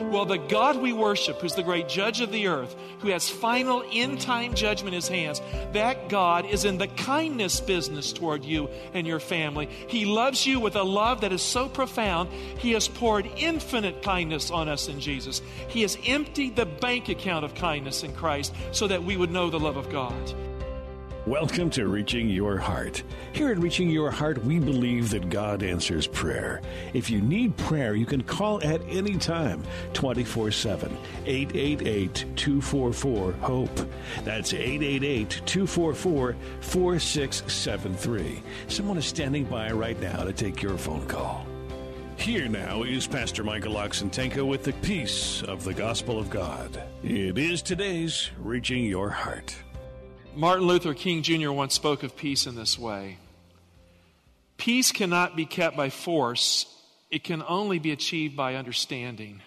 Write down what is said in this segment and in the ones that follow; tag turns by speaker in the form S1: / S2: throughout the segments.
S1: Well, the God we worship, who's the great judge of the earth, who has final end time judgment in his hands, that God is in the kindness business toward you and your family. He loves you with a love that is so profound, he has poured infinite kindness on us in Jesus. He has emptied the bank account of kindness in Christ so that we would know the love of God.
S2: Welcome to Reaching Your Heart. Here at Reaching Your Heart, we believe that God answers prayer. If you need prayer, you can call at any time 24 7 888 244 HOPE. That's 888 244 4673. Someone is standing by right now to take your phone call. Here now is Pastor Michael Oxentenko with the peace of the gospel of God. It is today's Reaching Your Heart.
S1: Martin Luther King Jr. once spoke of peace in this way Peace cannot be kept by force, it can only be achieved by understanding.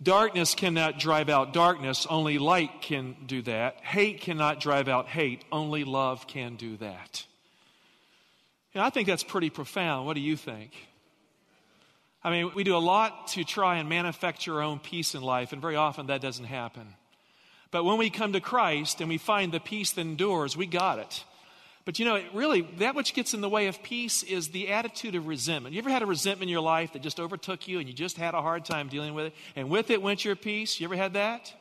S1: Darkness cannot drive out darkness, only light can do that. Hate cannot drive out hate, only love can do that. And I think that's pretty profound. What do you think? I mean, we do a lot to try and manufacture our own peace in life, and very often that doesn't happen. But when we come to Christ and we find the peace that endures, we got it. But you know, it really, that which gets in the way of peace is the attitude of resentment. You ever had a resentment in your life that just overtook you and you just had a hard time dealing with it? And with it went your peace? You ever had that?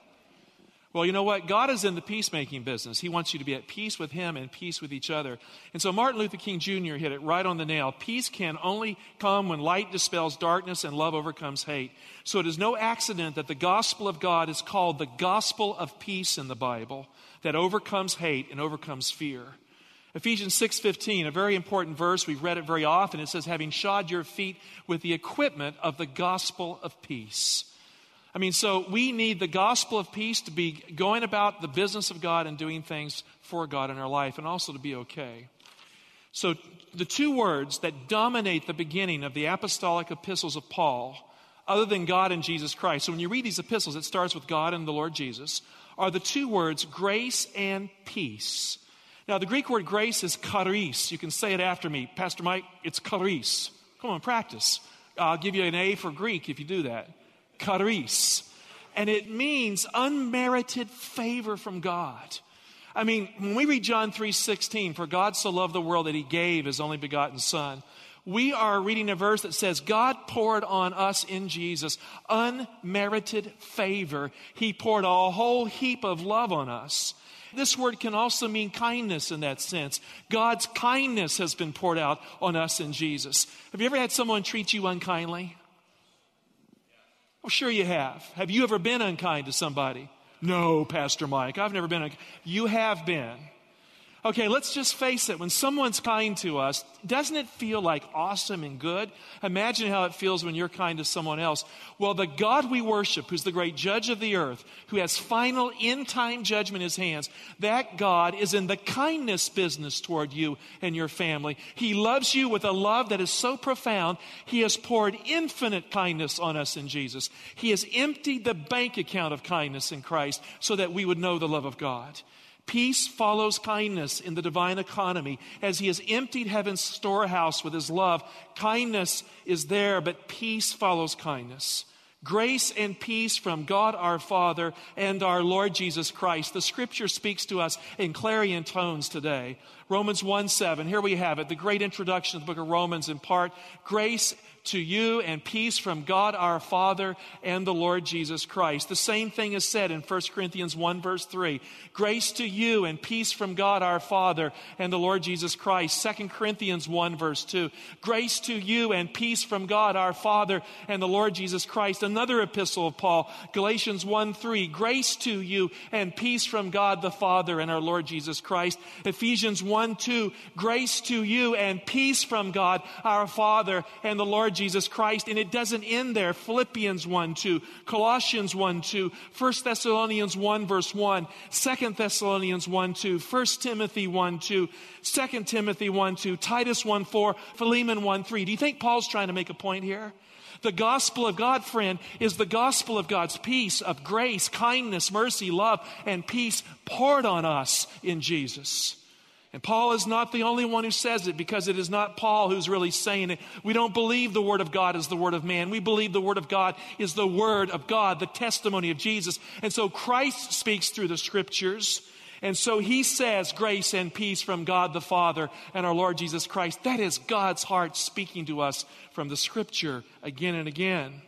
S1: Well, you know what? God is in the peacemaking business. He wants you to be at peace with Him and peace with each other. And so Martin Luther King Jr. hit it right on the nail. Peace can only come when light dispels darkness and love overcomes hate. So it is no accident that the gospel of God is called the gospel of peace in the Bible that overcomes hate and overcomes fear. Ephesians 6:15, a very important verse. We've read it very often. It says having shod your feet with the equipment of the gospel of peace. I mean, so we need the gospel of peace to be going about the business of God and doing things for God in our life and also to be okay. So, the two words that dominate the beginning of the apostolic epistles of Paul, other than God and Jesus Christ, so when you read these epistles, it starts with God and the Lord Jesus, are the two words grace and peace. Now, the Greek word grace is charis. You can say it after me. Pastor Mike, it's charis. Come on, practice. I'll give you an A for Greek if you do that charis. And it means unmerited favor from God. I mean, when we read John 3:16, for God so loved the world that he gave his only begotten son, we are reading a verse that says God poured on us in Jesus unmerited favor. He poured a whole heap of love on us. This word can also mean kindness in that sense. God's kindness has been poured out on us in Jesus. Have you ever had someone treat you unkindly? Well, sure you have. Have you ever been unkind to somebody? No, Pastor Mike, I've never been. unkind. you have been. Okay, let's just face it. When someone's kind to us, doesn't it feel like awesome and good? Imagine how it feels when you're kind to someone else. Well, the God we worship, who's the great judge of the earth, who has final end time judgment in his hands, that God is in the kindness business toward you and your family. He loves you with a love that is so profound, he has poured infinite kindness on us in Jesus. He has emptied the bank account of kindness in Christ so that we would know the love of God. Peace follows kindness in the divine economy. As he has emptied heaven's storehouse with his love, kindness is there, but peace follows kindness. Grace and peace from God our Father and our Lord Jesus Christ. The scripture speaks to us in clarion tones today. Romans 1 7. Here we have it, the great introduction of the book of Romans in part. Grace to you and peace from God our Father and the Lord Jesus Christ. The same thing is said in 1 Corinthians 1 verse 3. Grace to you and peace from God our Father and the Lord Jesus Christ. 2 Corinthians 1 verse 2. Grace to you and peace from God our Father and the Lord Jesus Christ. Another epistle of Paul, Galatians 1 3. Grace to you and peace from God the Father and our Lord Jesus Christ. Ephesians 1 1 2, grace to you and peace from God our Father and the Lord Jesus Christ. And it doesn't end there. Philippians 1 2, Colossians 1 2, 1 Thessalonians 1 verse 1, 2 Thessalonians 1 2, 1 Timothy 1 2, 2 Timothy 1 2, Titus 1 4, Philemon 1 3. Do you think Paul's trying to make a point here? The gospel of God, friend, is the gospel of God's peace, of grace, kindness, mercy, love, and peace poured on us in Jesus. And Paul is not the only one who says it because it is not Paul who's really saying it. We don't believe the Word of God is the Word of man. We believe the Word of God is the Word of God, the testimony of Jesus. And so Christ speaks through the Scriptures. And so he says, grace and peace from God the Father and our Lord Jesus Christ. That is God's heart speaking to us from the scripture again and again.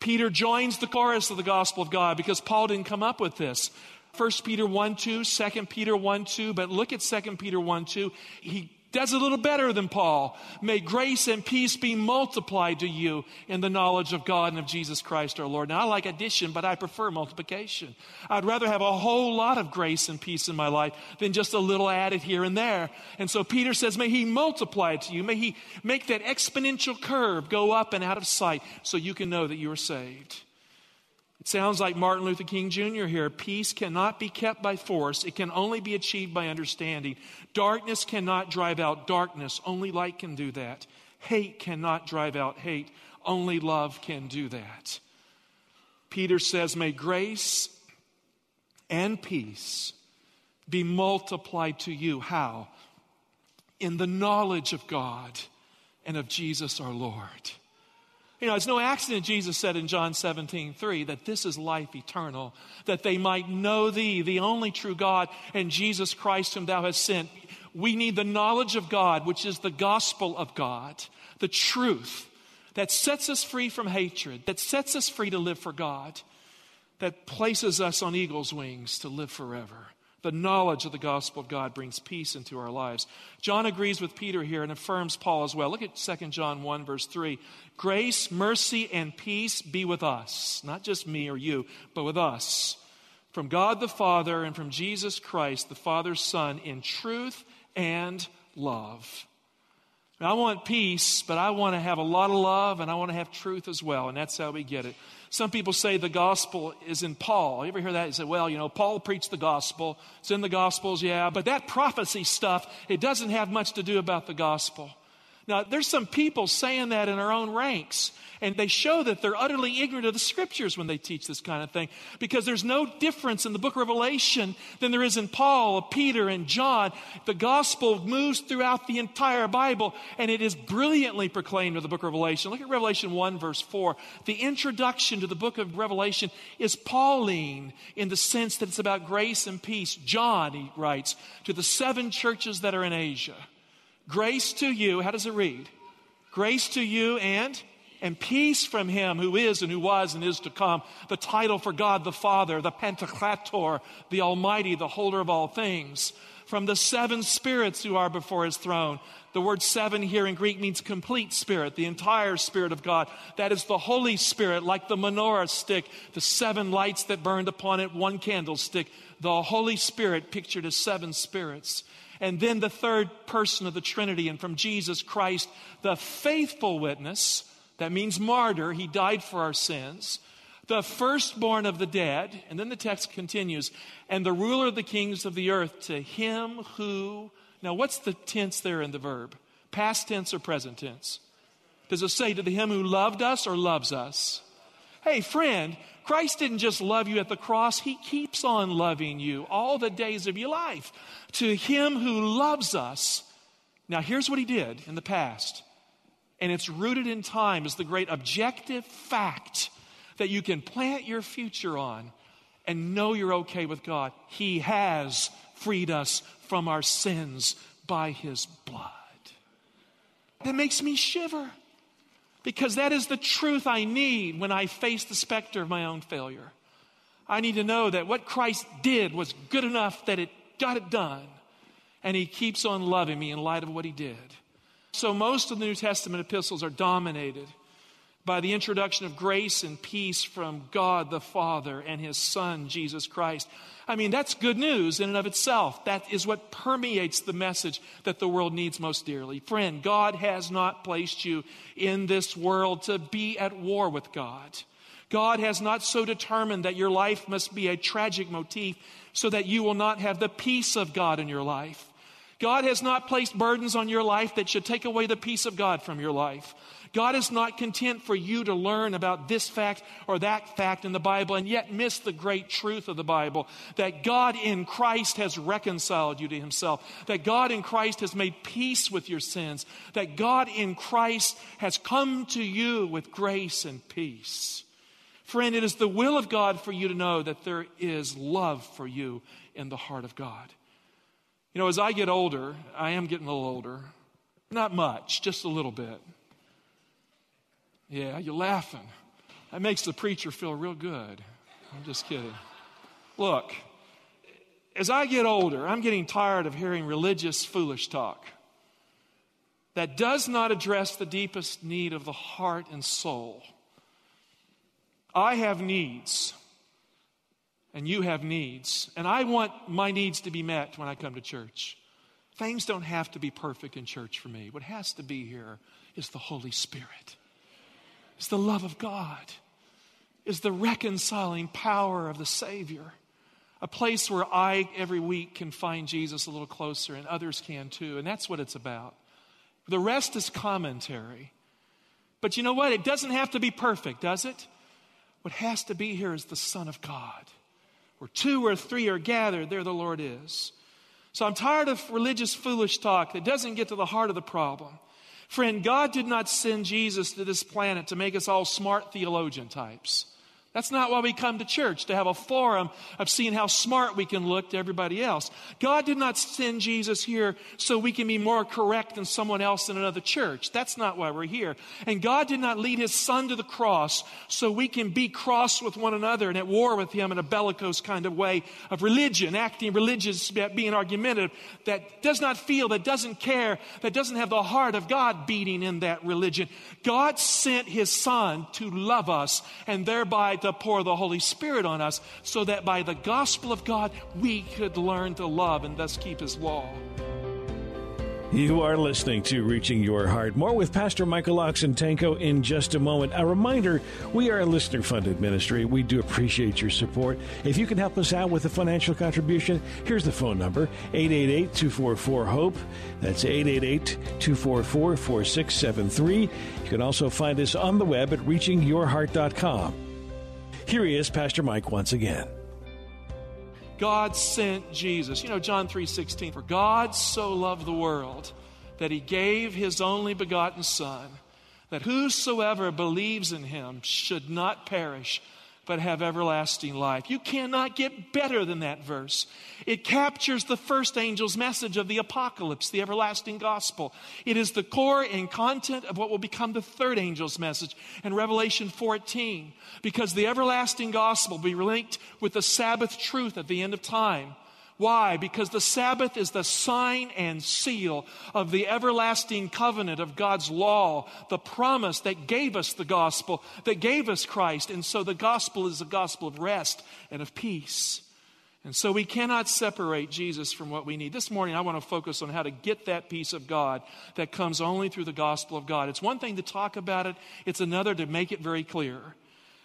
S1: Peter joins the chorus of the gospel of God because Paul didn't come up with this. 1 Peter 1 2, 2 Peter 1 2, but look at 2 Peter 1 2. He does a little better than Paul. May grace and peace be multiplied to you in the knowledge of God and of Jesus Christ our Lord. Now, I like addition, but I prefer multiplication. I'd rather have a whole lot of grace and peace in my life than just a little added here and there. And so Peter says, May he multiply it to you. May he make that exponential curve go up and out of sight so you can know that you are saved. Sounds like Martin Luther King Jr. here. Peace cannot be kept by force, it can only be achieved by understanding. Darkness cannot drive out darkness, only light can do that. Hate cannot drive out hate, only love can do that. Peter says, May grace and peace be multiplied to you. How? In the knowledge of God and of Jesus our Lord. You know, it's no accident Jesus said in John 17, 3, that this is life eternal, that they might know thee, the only true God, and Jesus Christ whom thou hast sent. We need the knowledge of God, which is the gospel of God, the truth that sets us free from hatred, that sets us free to live for God, that places us on eagle's wings to live forever. The knowledge of the gospel of God brings peace into our lives. John agrees with Peter here and affirms Paul as well. Look at 2 John 1, verse 3. Grace, mercy, and peace be with us. Not just me or you, but with us. From God the Father and from Jesus Christ, the Father's Son, in truth and love. I want peace, but I want to have a lot of love and I want to have truth as well, and that's how we get it. Some people say the gospel is in Paul. You ever hear that? You say, well, you know, Paul preached the gospel. It's in the gospels, yeah, but that prophecy stuff, it doesn't have much to do about the gospel. Now, there's some people saying that in our own ranks, and they show that they're utterly ignorant of the scriptures when they teach this kind of thing, because there's no difference in the book of Revelation than there is in Paul, Peter, and John. The gospel moves throughout the entire Bible, and it is brilliantly proclaimed in the book of Revelation. Look at Revelation 1, verse 4. The introduction to the book of Revelation is Pauline in the sense that it's about grace and peace. John, he writes, to the seven churches that are in Asia. Grace to you, how does it read? Grace to you and and peace from him who is and who was and is to come. The title for God the Father, the Pantocrator, the Almighty, the holder of all things. From the seven spirits who are before his throne. The word seven here in Greek means complete spirit, the entire spirit of God. That is the Holy Spirit, like the menorah stick, the seven lights that burned upon it, one candlestick. The Holy Spirit pictured as seven spirits. And then the third person of the Trinity, and from Jesus Christ, the faithful witness. That means martyr. He died for our sins. The firstborn of the dead. And then the text continues. And the ruler of the kings of the earth to him who. Now, what's the tense there in the verb? Past tense or present tense? Does it say to the him who loved us or loves us? Hey, friend, Christ didn't just love you at the cross, He keeps on loving you all the days of your life. To Him who loves us. Now, here's what He did in the past, and it's rooted in time as the great objective fact that you can plant your future on and know you're okay with God. He has freed us from our sins by His blood. That makes me shiver because that is the truth I need when I face the specter of my own failure. I need to know that what Christ did was good enough that it got it done. And he keeps on loving me in light of what he did. So most of the New Testament epistles are dominated by the introduction of grace and peace from God the Father and His Son, Jesus Christ. I mean, that's good news in and of itself. That is what permeates the message that the world needs most dearly. Friend, God has not placed you in this world to be at war with God. God has not so determined that your life must be a tragic motif so that you will not have the peace of God in your life. God has not placed burdens on your life that should take away the peace of God from your life. God is not content for you to learn about this fact or that fact in the Bible and yet miss the great truth of the Bible that God in Christ has reconciled you to Himself, that God in Christ has made peace with your sins, that God in Christ has come to you with grace and peace. Friend, it is the will of God for you to know that there is love for you in the heart of God. You know, as I get older, I am getting a little older. Not much, just a little bit. Yeah, you're laughing. That makes the preacher feel real good. I'm just kidding. Look, as I get older, I'm getting tired of hearing religious, foolish talk that does not address the deepest need of the heart and soul. I have needs, and you have needs, and I want my needs to be met when I come to church. Things don't have to be perfect in church for me. What has to be here is the Holy Spirit is the love of God, is the reconciling power of the Savior. A place where I, every week, can find Jesus a little closer and others can too. And that's what it's about. The rest is commentary. But you know what? It doesn't have to be perfect, does it? What has to be here is the Son of God. Where two or three are gathered, there the Lord is. So I'm tired of religious foolish talk that doesn't get to the heart of the problem. Friend, God did not send Jesus to this planet to make us all smart theologian types. That's not why we come to church, to have a forum of seeing how smart we can look to everybody else. God did not send Jesus here so we can be more correct than someone else in another church. That's not why we're here. And God did not lead his son to the cross so we can be cross with one another and at war with him in a bellicose kind of way of religion, acting religious, being argumentative, that does not feel, that doesn't care, that doesn't have the heart of God beating in that religion. God sent his son to love us and thereby to uh, pour the Holy Spirit on us so that by the gospel of God we could learn to love and thus keep His law.
S2: You are listening to Reaching Your Heart. More with Pastor Michael Oxentenko in just a moment. A reminder we are a listener funded ministry. We do appreciate your support. If you can help us out with a financial contribution, here's the phone number 888 244 HOPE. That's 888 244 4673. You can also find us on the web at reachingyourheart.com. Here he is, Pastor Mike, once again.
S1: God sent Jesus. You know, John 3:16, for God so loved the world that he gave his only begotten son that whosoever believes in him should not perish but have everlasting life. You cannot get better than that verse. It captures the first angel's message of the apocalypse, the everlasting gospel. It is the core and content of what will become the third angel's message in Revelation 14, because the everlasting gospel will be linked with the Sabbath truth at the end of time. Why? Because the Sabbath is the sign and seal of the everlasting covenant of God's law, the promise that gave us the gospel, that gave us Christ. And so the gospel is a gospel of rest and of peace. And so we cannot separate Jesus from what we need. This morning, I want to focus on how to get that peace of God that comes only through the gospel of God. It's one thing to talk about it, it's another to make it very clear.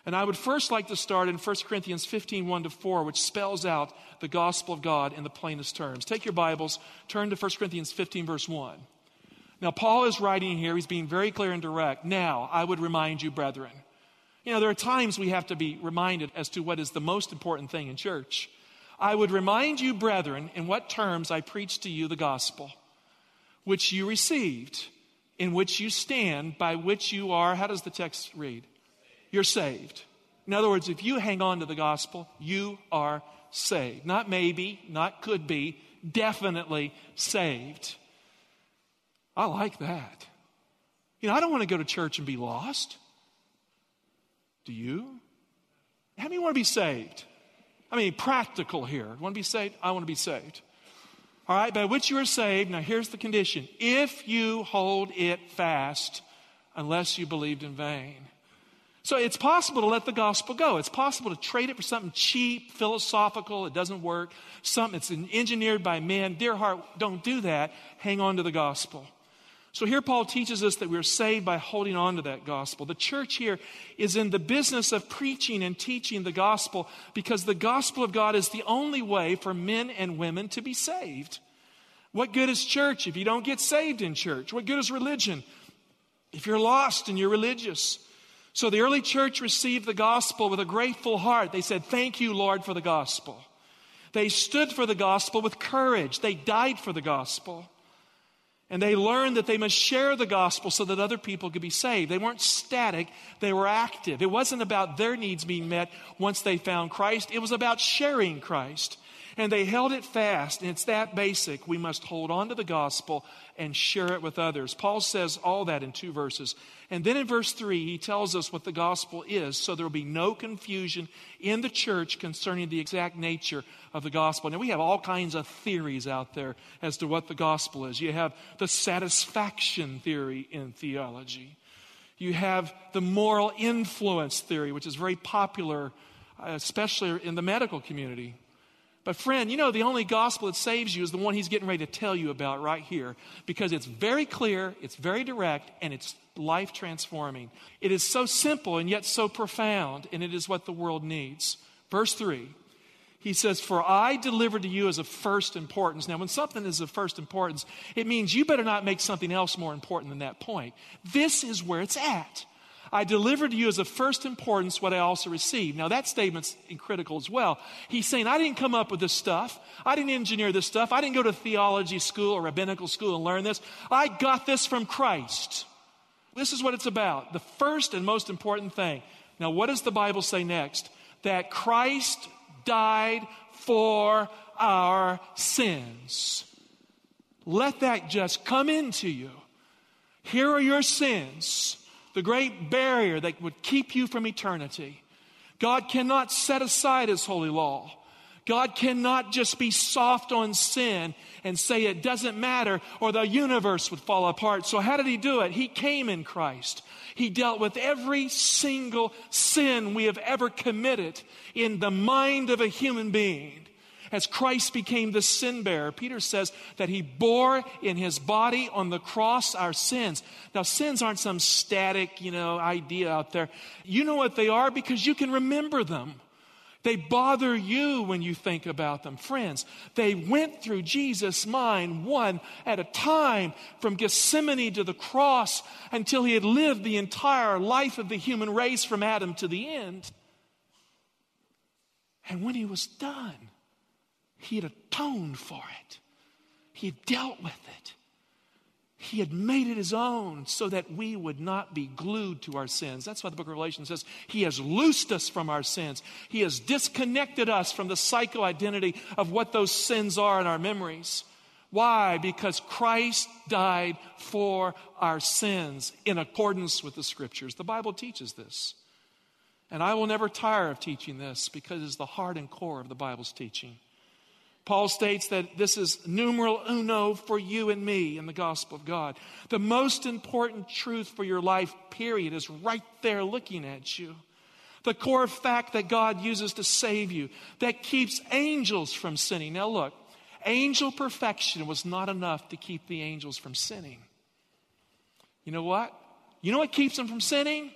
S1: And I would first like to start in 1 Corinthians 15, 1 to 4, which spells out the gospel of God in the plainest terms. Take your Bibles, turn to 1 Corinthians 15, verse 1. Now, Paul is writing here, he's being very clear and direct. Now, I would remind you, brethren. You know, there are times we have to be reminded as to what is the most important thing in church. I would remind you, brethren, in what terms I preached to you the gospel, which you received, in which you stand, by which you are, how does the text read? You're saved. In other words, if you hang on to the gospel, you are saved. Not maybe, not could be, definitely saved. I like that. You know, I don't want to go to church and be lost. Do you? How many want to be saved? I mean, practical here. Want to be saved? I want to be saved. All right, by which you are saved. Now, here's the condition if you hold it fast, unless you believed in vain. So it's possible to let the gospel go. It's possible to trade it for something cheap, philosophical, it doesn't work, something that's engineered by men. Dear heart, don't do that. Hang on to the gospel. So here Paul teaches us that we're saved by holding on to that gospel. The church here is in the business of preaching and teaching the gospel because the gospel of God is the only way for men and women to be saved. What good is church if you don't get saved in church? What good is religion if you're lost and you're religious? So the early church received the gospel with a grateful heart. They said, Thank you, Lord, for the gospel. They stood for the gospel with courage. They died for the gospel. And they learned that they must share the gospel so that other people could be saved. They weren't static, they were active. It wasn't about their needs being met once they found Christ, it was about sharing Christ. And they held it fast. And it's that basic. We must hold on to the gospel and share it with others. Paul says all that in two verses. And then in verse three, he tells us what the gospel is, so there will be no confusion in the church concerning the exact nature of the gospel. Now, we have all kinds of theories out there as to what the gospel is. You have the satisfaction theory in theology, you have the moral influence theory, which is very popular, uh, especially in the medical community. But, friend, you know, the only gospel that saves you is the one he's getting ready to tell you about right here because it's very clear, it's very direct, and it's life transforming. It is so simple and yet so profound, and it is what the world needs. Verse 3 he says, For I delivered to you as of first importance. Now, when something is of first importance, it means you better not make something else more important than that point. This is where it's at. I delivered to you as of first importance what I also received. Now, that statement's critical as well. He's saying, I didn't come up with this stuff. I didn't engineer this stuff. I didn't go to theology school or rabbinical school and learn this. I got this from Christ. This is what it's about. The first and most important thing. Now, what does the Bible say next? That Christ died for our sins. Let that just come into you. Here are your sins the great barrier that would keep you from eternity. God cannot set aside His holy law. God cannot just be soft on sin and say it doesn't matter or the universe would fall apart. So, how did He do it? He came in Christ. He dealt with every single sin we have ever committed in the mind of a human being as Christ became the sin bearer. Peter says that he bore in his body on the cross our sins. Now, sins aren't some static, you know, idea out there. You know what they are because you can remember them. They bother you when you think about them. Friends, they went through Jesus' mind one at a time from Gethsemane to the cross until he had lived the entire life of the human race from Adam to the end. And when he was done, he had atoned for it, He had dealt with it. He had made it his own so that we would not be glued to our sins. That's why the book of Revelation says he has loosed us from our sins. He has disconnected us from the psycho identity of what those sins are in our memories. Why? Because Christ died for our sins in accordance with the scriptures. The Bible teaches this. And I will never tire of teaching this because it's the heart and core of the Bible's teaching. Paul states that this is numeral uno for you and me in the gospel of God. The most important truth for your life, period, is right there looking at you. The core fact that God uses to save you, that keeps angels from sinning. Now, look, angel perfection was not enough to keep the angels from sinning. You know what? You know what keeps them from sinning?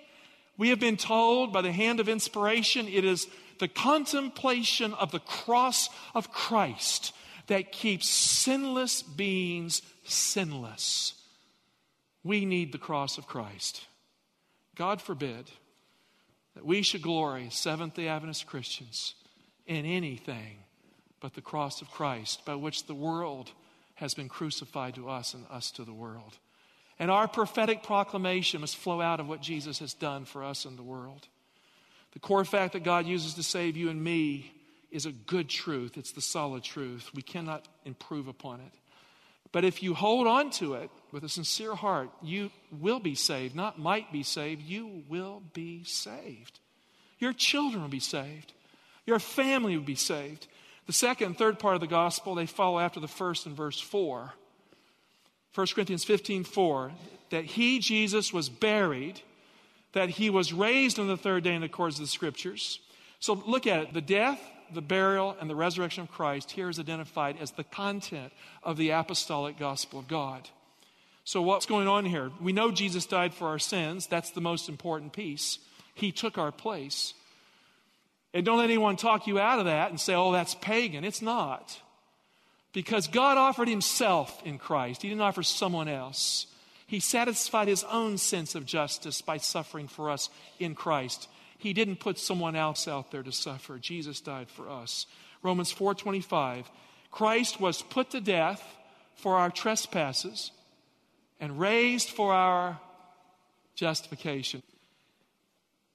S1: We have been told by the hand of inspiration, it is the contemplation of the cross of Christ that keeps sinless beings sinless. We need the cross of Christ. God forbid that we should glory, Seventh day Adventist Christians, in anything but the cross of Christ by which the world has been crucified to us and us to the world. And our prophetic proclamation must flow out of what Jesus has done for us in the world. The core fact that God uses to save you and me is a good truth. It's the solid truth. We cannot improve upon it. But if you hold on to it with a sincere heart, you will be saved. Not might be saved, you will be saved. Your children will be saved. Your family will be saved. The second and third part of the gospel, they follow after the first in verse 4. 1 Corinthians 15 4, that he, Jesus, was buried that he was raised on the third day in accordance with the scriptures. So look at it. The death, the burial, and the resurrection of Christ here is identified as the content of the apostolic gospel of God. So, what's going on here? We know Jesus died for our sins. That's the most important piece. He took our place. And don't let anyone talk you out of that and say, oh, that's pagan. It's not. Because God offered Himself in Christ, He didn't offer someone else. He satisfied His own sense of justice by suffering for us in Christ. He didn't put someone else out there to suffer. Jesus died for us. Romans 4:25. Christ was put to death for our trespasses and raised for our justification.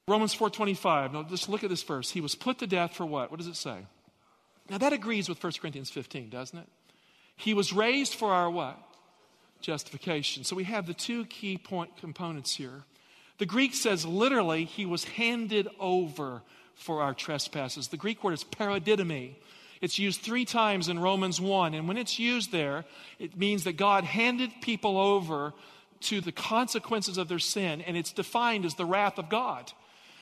S1: Romans 4:25. Now just look at this verse. He was put to death for what? What does it say? Now that agrees with 1 Corinthians 15, doesn't it? He was raised for our what? Justification. So we have the two key point components here. The Greek says literally he was handed over for our trespasses. The Greek word is paradidomi. It's used three times in Romans 1. And when it's used there, it means that God handed people over to the consequences of their sin, and it's defined as the wrath of God.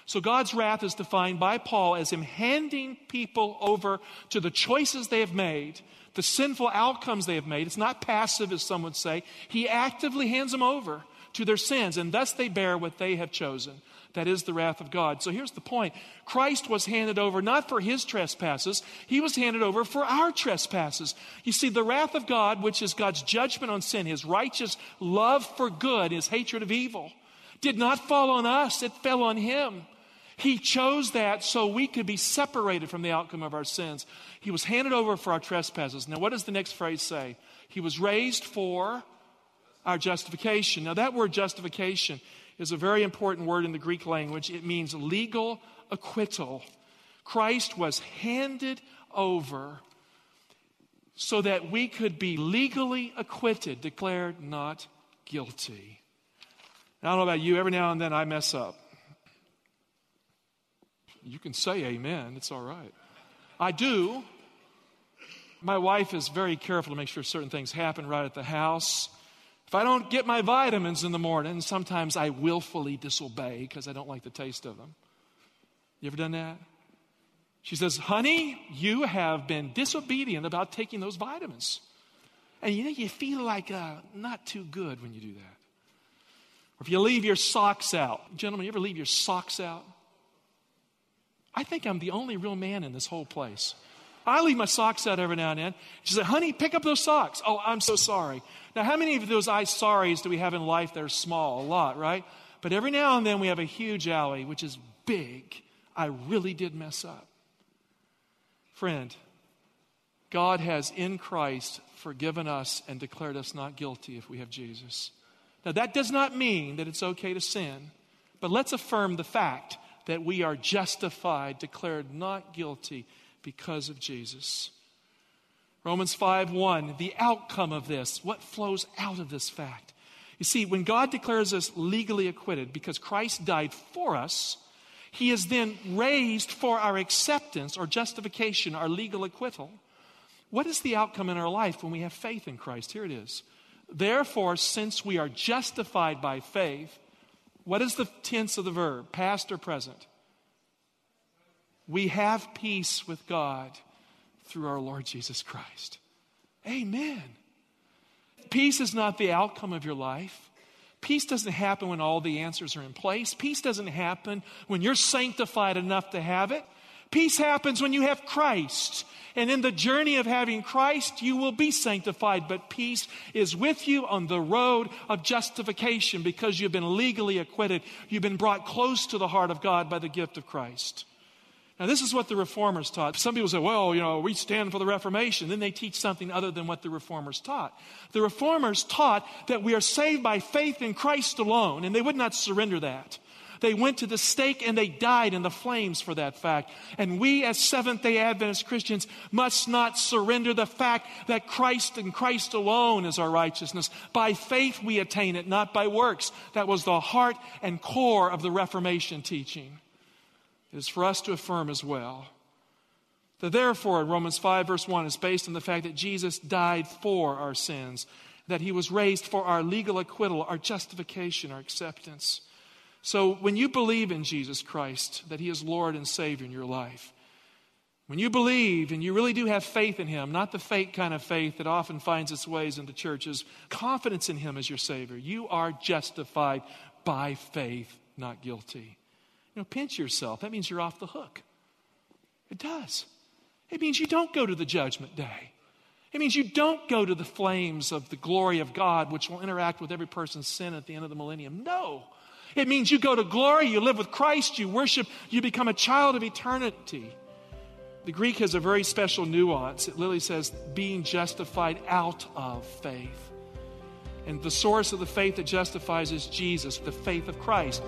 S1: So God's wrath is defined by Paul as him handing people over to the choices they have made, the sinful outcomes they have made. It's not passive, as some would say. He actively hands them over to their sins, and thus they bear what they have chosen. That is the wrath of God. So here's the point Christ was handed over not for his trespasses, he was handed over for our trespasses. You see, the wrath of God, which is God's judgment on sin, his righteous love for good, his hatred of evil, did not fall on us, it fell on him. He chose that so we could be separated from the outcome of our sins. He was handed over for our trespasses. Now, what does the next phrase say? He was raised for our justification. Now, that word justification is a very important word in the Greek language. It means legal acquittal. Christ was handed over so that we could be legally acquitted, declared not guilty. I don't know about you, every now and then I mess up. You can say amen, it's all right. I do. My wife is very careful to make sure certain things happen right at the house. If I don't get my vitamins in the morning, sometimes I willfully disobey because I don't like the taste of them. You ever done that? She says, Honey, you have been disobedient about taking those vitamins. And you know, you feel like uh, not too good when you do that. Or if you leave your socks out. Gentlemen, you ever leave your socks out? I think I'm the only real man in this whole place. I leave my socks out every now and then. She said, Honey, pick up those socks. Oh, I'm so sorry. Now, how many of those I sorries do we have in life that are small? A lot, right? But every now and then we have a huge alley, which is big. I really did mess up. Friend, God has in Christ forgiven us and declared us not guilty if we have Jesus. Now, that does not mean that it's okay to sin, but let's affirm the fact that we are justified, declared not guilty because of Jesus. Romans 5 1, the outcome of this, what flows out of this fact. You see, when God declares us legally acquitted because Christ died for us, he is then raised for our acceptance or justification, our legal acquittal. What is the outcome in our life when we have faith in Christ? Here it is. Therefore, since we are justified by faith, what is the tense of the verb, past or present? We have peace with God through our Lord Jesus Christ. Amen. Peace is not the outcome of your life. Peace doesn't happen when all the answers are in place. Peace doesn't happen when you're sanctified enough to have it. Peace happens when you have Christ. And in the journey of having Christ, you will be sanctified. But peace is with you on the road of justification because you've been legally acquitted. You've been brought close to the heart of God by the gift of Christ. Now, this is what the reformers taught. Some people say, well, you know, we stand for the Reformation. Then they teach something other than what the reformers taught. The reformers taught that we are saved by faith in Christ alone, and they would not surrender that. They went to the stake and they died in the flames for that fact. And we, as Seventh day Adventist Christians, must not surrender the fact that Christ and Christ alone is our righteousness. By faith we attain it, not by works. That was the heart and core of the Reformation teaching. It is for us to affirm as well. The therefore in Romans 5, verse 1 is based on the fact that Jesus died for our sins, that he was raised for our legal acquittal, our justification, our acceptance. So when you believe in Jesus Christ, that He is Lord and Savior in your life, when you believe and you really do have faith in Him, not the fake kind of faith that often finds its ways into churches, confidence in Him as your Savior, you are justified by faith, not guilty. You know, pinch yourself. That means you're off the hook. It does. It means you don't go to the judgment day. It means you don't go to the flames of the glory of God, which will interact with every person's sin at the end of the millennium. No. It means you go to glory, you live with Christ, you worship, you become a child of eternity. The Greek has a very special nuance. It literally says being justified out of faith. And the source of the faith that justifies is Jesus, the faith of Christ.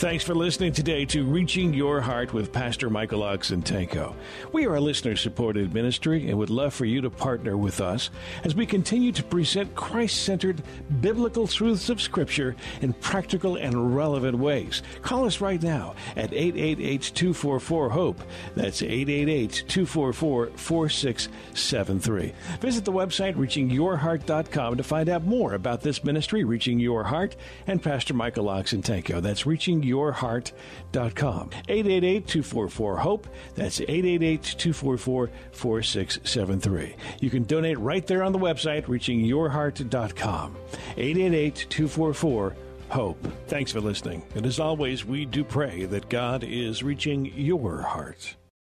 S2: Thanks for listening today to Reaching Your Heart with Pastor Michael Oxentenko. We are a listener supported ministry and would love for you to partner with us as we continue to present Christ centered biblical truths of Scripture in practical and relevant ways. Call us right now at 888 244 HOPE. That's 888 244 4673. Visit the website reachingyourheart.com to find out more about this ministry, Reaching Your Heart, and Pastor Michael Oxentenko. That's reaching yourheart.com. 888-244-HOPE. That's 888-244-4673. You can donate right there on the website, reachingyourheart.com. 888-244 Hope. Thanks for listening. And as always, we do pray that God is reaching your heart.